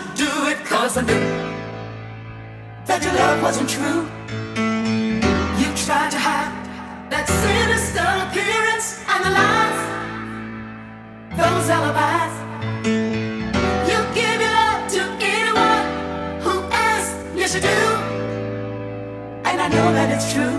To do it cause I knew that your love wasn't true. You tried to hide that sinister appearance and the lies, those alibis. You give your love to anyone who asks, yes you do. And I know that it's true,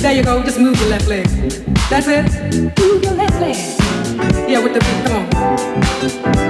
There you go. Just move your left leg. That's it. Move your left leg. Yeah, with the beat. Come on.